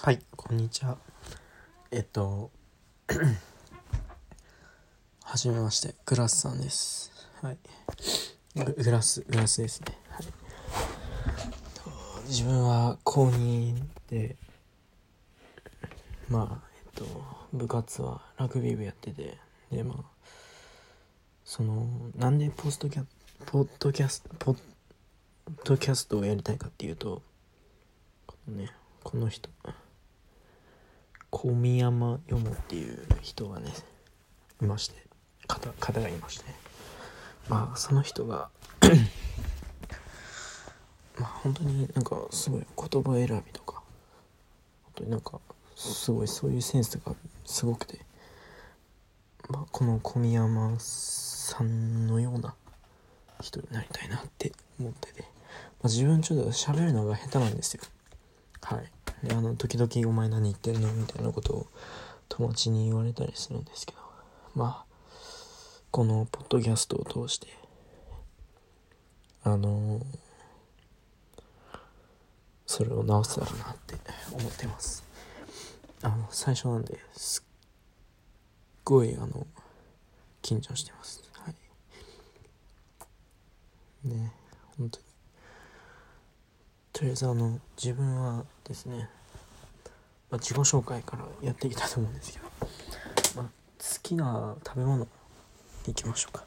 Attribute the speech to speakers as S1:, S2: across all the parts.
S1: はい、こんにちは。えっと、はじめまして、グラスさんです。はい。グラス、グラスですね。はい。自分は高2で、まあ、えっと、部活はラグビー部やってて、で、まあ、その、なんでポストキャ、ポッドキャスト、ポッドキャストをやりたいかっていうと、このね、この人。小宮山よもっていう人がねいまして方方がいまして。まあその人が まあ本当になんかすごい言葉選びとか本当になんかすごいそういうセンスがすごくて、まあ、この小宮山さんのような人になりたいなって思ってて、まあ、自分ちょっと喋るのが下手なんですよ。はい。であの時々「お前何言ってるの?」みたいなことを友達に言われたりするんですけど。まあこのポッドキャストを通してあのそれを直せたらなって思ってます。あの最初なんですっごいあの緊張してます。はい。ね本当に。とりあえずあの自分はですね、まあ、自己紹介からやっていきたいと思うんですけど、まあ、好きな食べ物いきましょうか。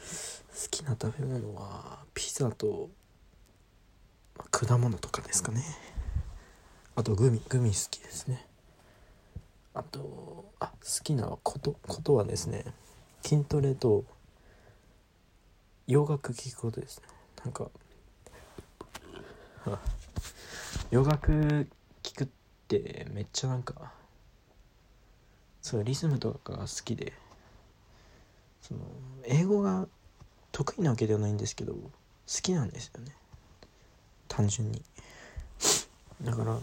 S1: 好きな食べ物はピザと、まあ果物とかですかね。あとグミグミ好きですね。あとあ好きなことことはですね筋トレと洋楽聴くことですね。なんか洋楽ってめっちゃなんかそうリズムとかが好きでその英語が得意なわけではないんですけど好きなんですよね。単純に。だから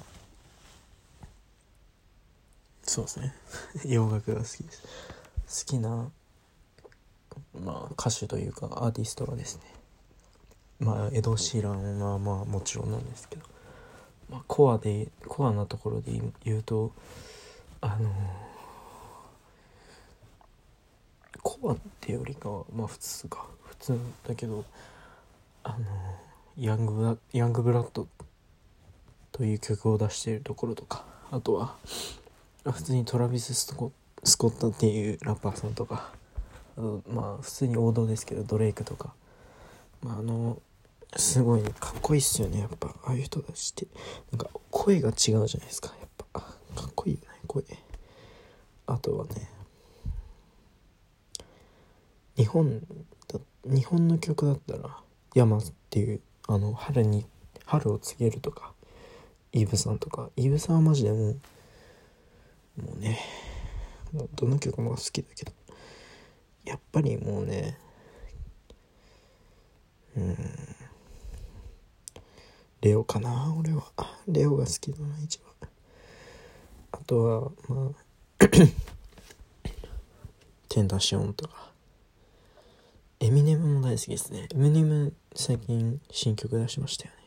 S1: そうですね。洋楽が好きです。好きなまあ歌手というかアーティストはですね。まあエド・シーランはまあもちろんなんですけど、まあ、コアでコアなところで言うとあのコアってよりかはまあ普通か。普通だけどあのヤングブラヤングブラッドという曲を出しているところとかあとは普通にトラビス・スコスコットっていうラッパーさんとかあとまあ普通に王道ですけどドレイクとか。まあ、あのすごいかっこいいっすよねやっぱ。ああいう人たちって。なんか声が違うじゃないですかやっぱ。かっこいいよね声。あとはね日本だ日本の曲だったら「山」っていうあの春に春を告げるとかイブさんとか。イブさんはマジでもうもうねもうどの曲も好きだけど。やっぱりもうねうん。レオかな俺は。レオが好きだな一番。あとはまあ テンダシオンとか。エミネムも大好きですね。エミネム最近新曲出しましたよね。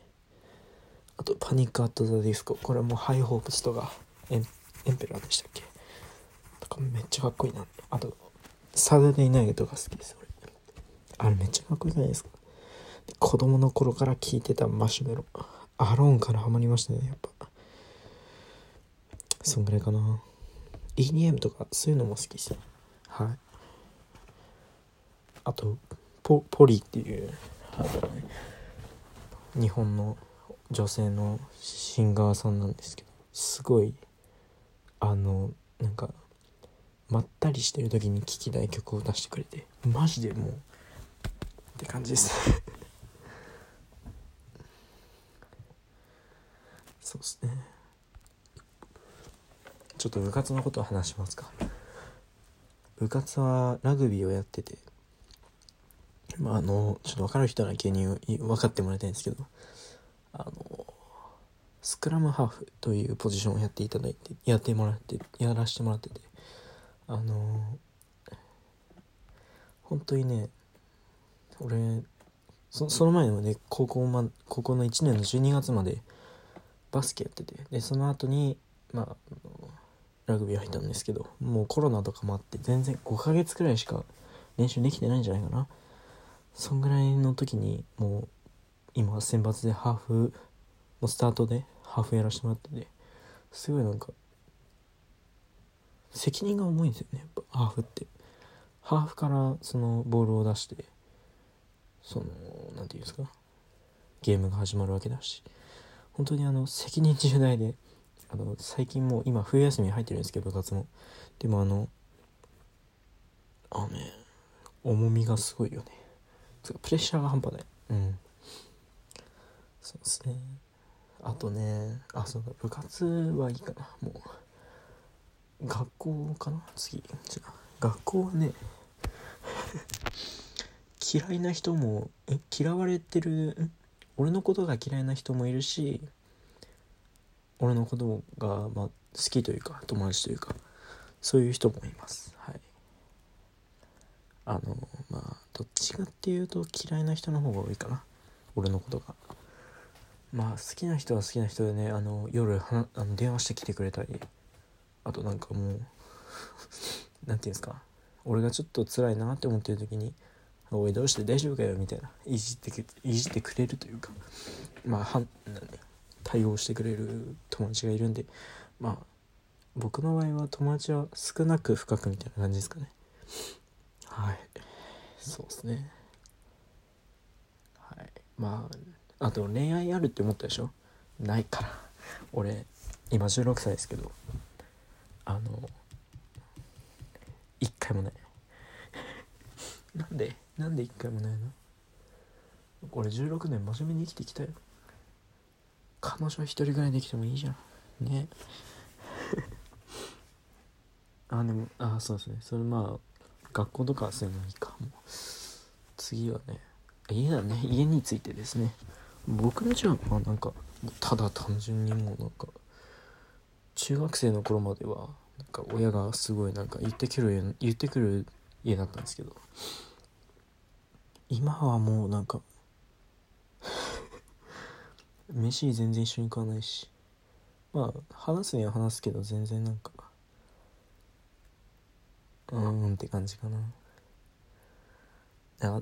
S1: あとパニックアットザディスコ。これもハイホープスとかエンエンペラーでしたっけ？とかめっちゃかっこいいなあとサダデイナイトが好きです俺。あれめっちゃかっこいいじゃないですか？子供の頃から聴いてたマシュメロ。アローンからハマりましたねやっぱ。そんぐらいかな。EDM とかそういうのも好きですはい。あとポポリっていう、日本の女性のシンガーさんなんですけどすごいあのなんかまったりしてる時に聴きたい曲を出してくれてマジでもうって感じです。うですね。ちょっと部活のことを話しますか。部活はラグビーをやっててまああのちょっと分かる人は芸人分かってもらいたいんですけどあのスクラムハーフというポジションをやっていただいてやってもらってやらせてもらっててあの本当にね俺その前のね高校,、ま、高校の1年の12月までバスケやってて。でその後にまあラグビー入ったんですけどもうコロナとかもあって全然5ヶ月くらいしか練習できてないんじゃないかな。そんぐらいの時にもう今選抜でハーフのスタートでハーフやらせてもらっててすごいなんか責任が重いんですよねやっぱハーフって。ハーフからそのボールを出してその何て言うんですかゲームが始まるわけだし。本当にあの責任重大であの最近もう今冬休みに入ってるんですけど部活もでもあのあのね重みがすごいよね。プレッシャーが半端ない。うん。そうですね。あとねあそうだ部活はいいかな。もう学校かな？次。じゃ学校はね 嫌いな人もえ嫌われてる？俺のことが嫌いな人もいるし俺のことが、まあ、好きというか友達というかそういう人もいます。はい。あのまあどっちかっていうと嫌いな人の方が多いかな。俺のことが。まあ好きな人は好きな人でねあの夜はあの電話してきてくれたりあとなんかもう 何て言うんですか。俺がちょっと辛いなって思ってる時に「おいどうして大丈夫かよ」みたいな。いじっていじってくれるというか。まあはんなん対応してくれる友達がいるんで。まあ僕の場合は友達は少なく深くみたいな感じですかね。はい。そうですね。はい。まああと恋愛あるって思ったでしょ？ないから。俺今16歳ですけど。あの一回もない。なんでなんで一回もないの？俺16年真面目に生きてきたよ。彼女は一人ぐらいできてもいいじゃん。ね。あでもあそうですね。それまあ学校とかはそういうのいいかも。次はね家だね。家についてですね。僕らじゃまあなんかただ単純にもうなんか中学生の頃まではなんか親がすごいなんか言ってくる言ってくる家だったんですけど。今はもうなんか 飯全然一緒に食わないし。まあ話すには話すけど全然なんかうーんって感じかな。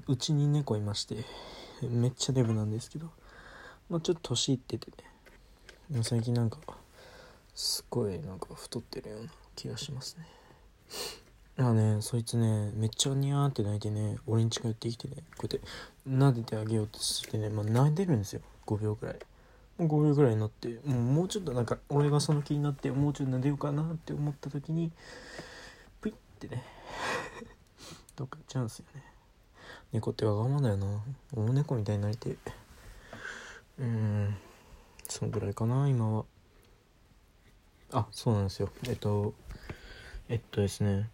S1: うちに猫いましてめっちゃデブなんですけど。まあちょっと年いっててね。最近なんかすごいなんか太ってるような気がしますね。あねそいつねめっちゃニャーって泣いてね俺に近寄ってきてねこうやって撫でてあげようとしてねまあ泣いてるんですよ。5秒くらい。5秒ぐらいになってもうもうちょっとなんか俺がその気になってもうちょっと撫でようかなって思った時にプイってねどっか行っちゃうんですよね。猫ってわがままだよな。大猫みたいになりてうん。そんぐらいかな今は。あそうなんですよ。えっとえっとですね。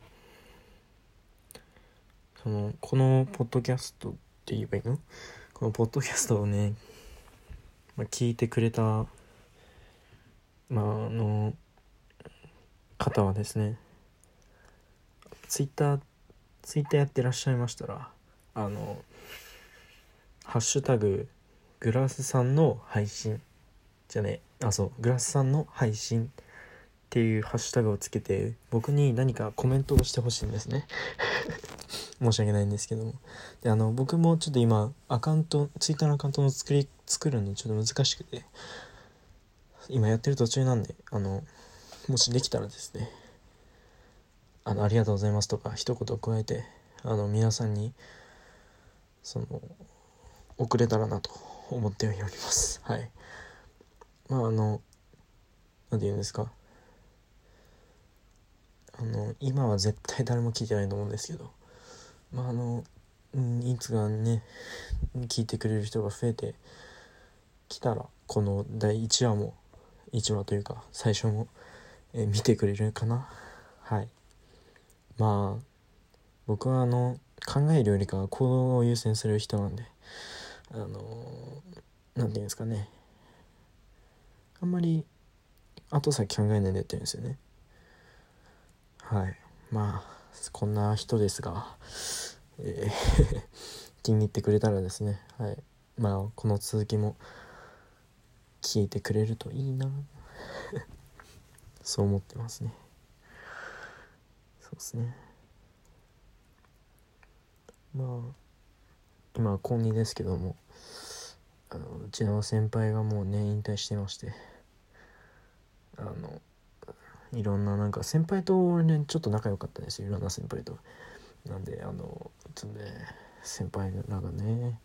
S1: そのこのポッドキャストって言えばいいの？このポッドキャストをねまあ、聞いてくれた、まあ、あの方はですねツイッターツイッターやってらっしゃいましたらあの「ハッシュタググラスさんの配信」じゃねあそうグラスさんの配信っていうハッシュタグをつけて僕に何かコメントをしてほしいんですね。申し訳ないんですけども。であの僕もちょっと今アカウントツイッターのアカウントの作り作るのちょっと難しくて今やってる途中なんであのもしできたらですねあのありがとうございますとか一言加えてあの皆さんにその送れたらなと思っております。はい。まああの何て言うんですか。あの今は絶対誰も聞いてないと思うんですけどまああの、うん、いつかね聞いてくれる人が増えてきたらこの第1話も1話というか最初も、え見てくれるかな？はい。まあ僕はあの考えるよりかは行動を優先する人なんであの何て言うんですかね。あんまり後先考えないでやってるんですよね。はい。まあこんな人ですが、えー 気に入ってくれたらですねはい。まあこの続きも聞いてくれるといいな。そう思ってますね。そうですね。まあ今は高2ですけどもあのうちの先輩がもうね引退してましてあのいろんななんか先輩と俺ねちょっと仲良かったんですよ。いろんな先輩と。なんであのつんで先輩らがね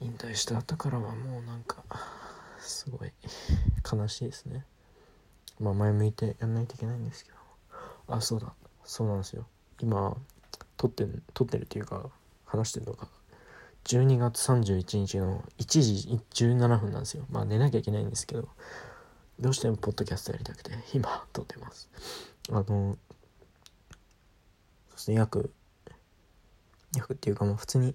S1: 引退した後からはもうなんかすごい悲しいですね。まあ前向いてやんないといけないんですけど。あそうだ。そうなんですよ。今撮って撮ってるっていうか話してるのが12月31日の1時17分なんですよ。まあ寝なきゃいけないんですけど。どうしてもポッドキャストやりたくて今撮ってます。あのそして約約っていうかもう普通に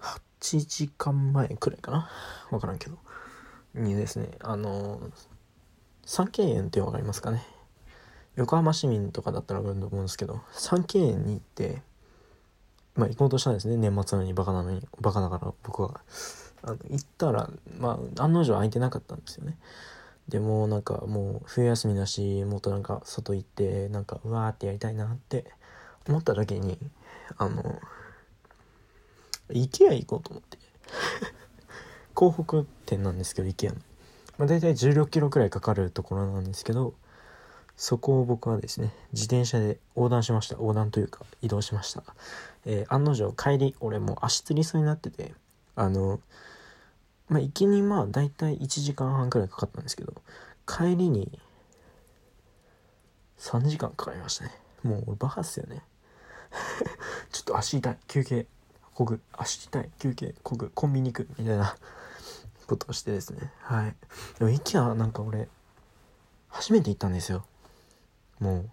S1: 8時間前くらいかな？分からんけど。にですねあの三景園って分かりますかね。横浜市民とかだったら分かると思うんですけど三景園に行ってまあ行こうとしたんですね。年末なのにバカなのにバカだから僕は。あの行ったらまあ案の定空いてなかったんですよね。でもなんかもう冬休みだしもっとなんか外行ってなんかうわーってやりたいなって思った時にあの IKEA 行こうと思って。港北店なんですけど IKEA の、まあ、大体16キロくらいかかるところなんですけどそこを僕はですね自転車で横断しました。横断というか移動しました、えー、案の定帰り俺もう足つりそうになっててあのまあ行きにまあ大体1時間半くらいかかったんですけど帰りに3時間かかりましたね。もう俺バカっすよね。ちょっと足痛い休憩こぐ。足痛い休憩こぐ。コンビニ行くみたいな ことをしてですね。はい。でも IKEA なんか俺初めて行ったんですよ。もう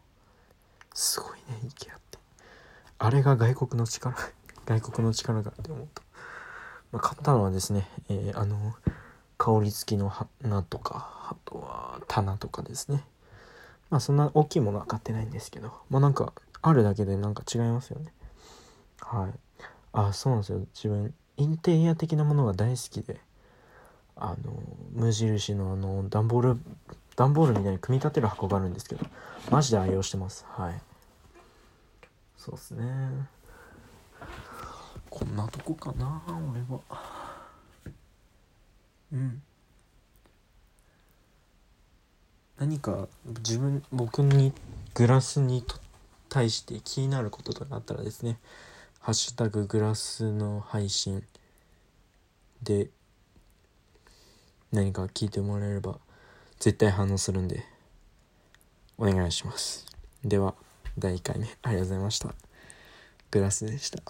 S1: すごいね IKEA って。あれが外国の力外国の力がって思った、まあ、買ったのはですね、えー、あの香り付きの花とかあとは棚とかですね。まあそんな大きいものは買ってないんですけどまあなんかあるだけでなんか違いますよね。はい。あそうなんですよ。自分インテリア的なものが大好きであの無印のあの段ボール段ボールみたいに組み立てる箱があるんですけどマジで愛用してます。はい。そうっすね。こんなとこかな俺は。うん。何か自分僕にグラスに対して気になることとかあったらですね「ハッシュタググラスの配信」で何か聞いてもらえれば絶対反応するんでお願いします。では第1回目ありがとうございました。グラスでした。